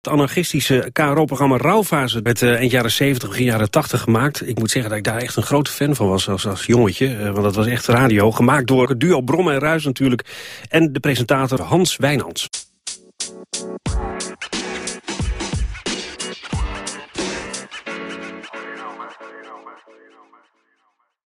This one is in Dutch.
Het anarchistische KRO-programma Rauwfase werd uh, eind jaren 70, begin jaren 80 gemaakt. Ik moet zeggen dat ik daar echt een grote fan van was als, als jongetje. Eh, want dat was echt radio. Gemaakt door het duo Brom en Ruis natuurlijk. En de presentator Hans Wijnands.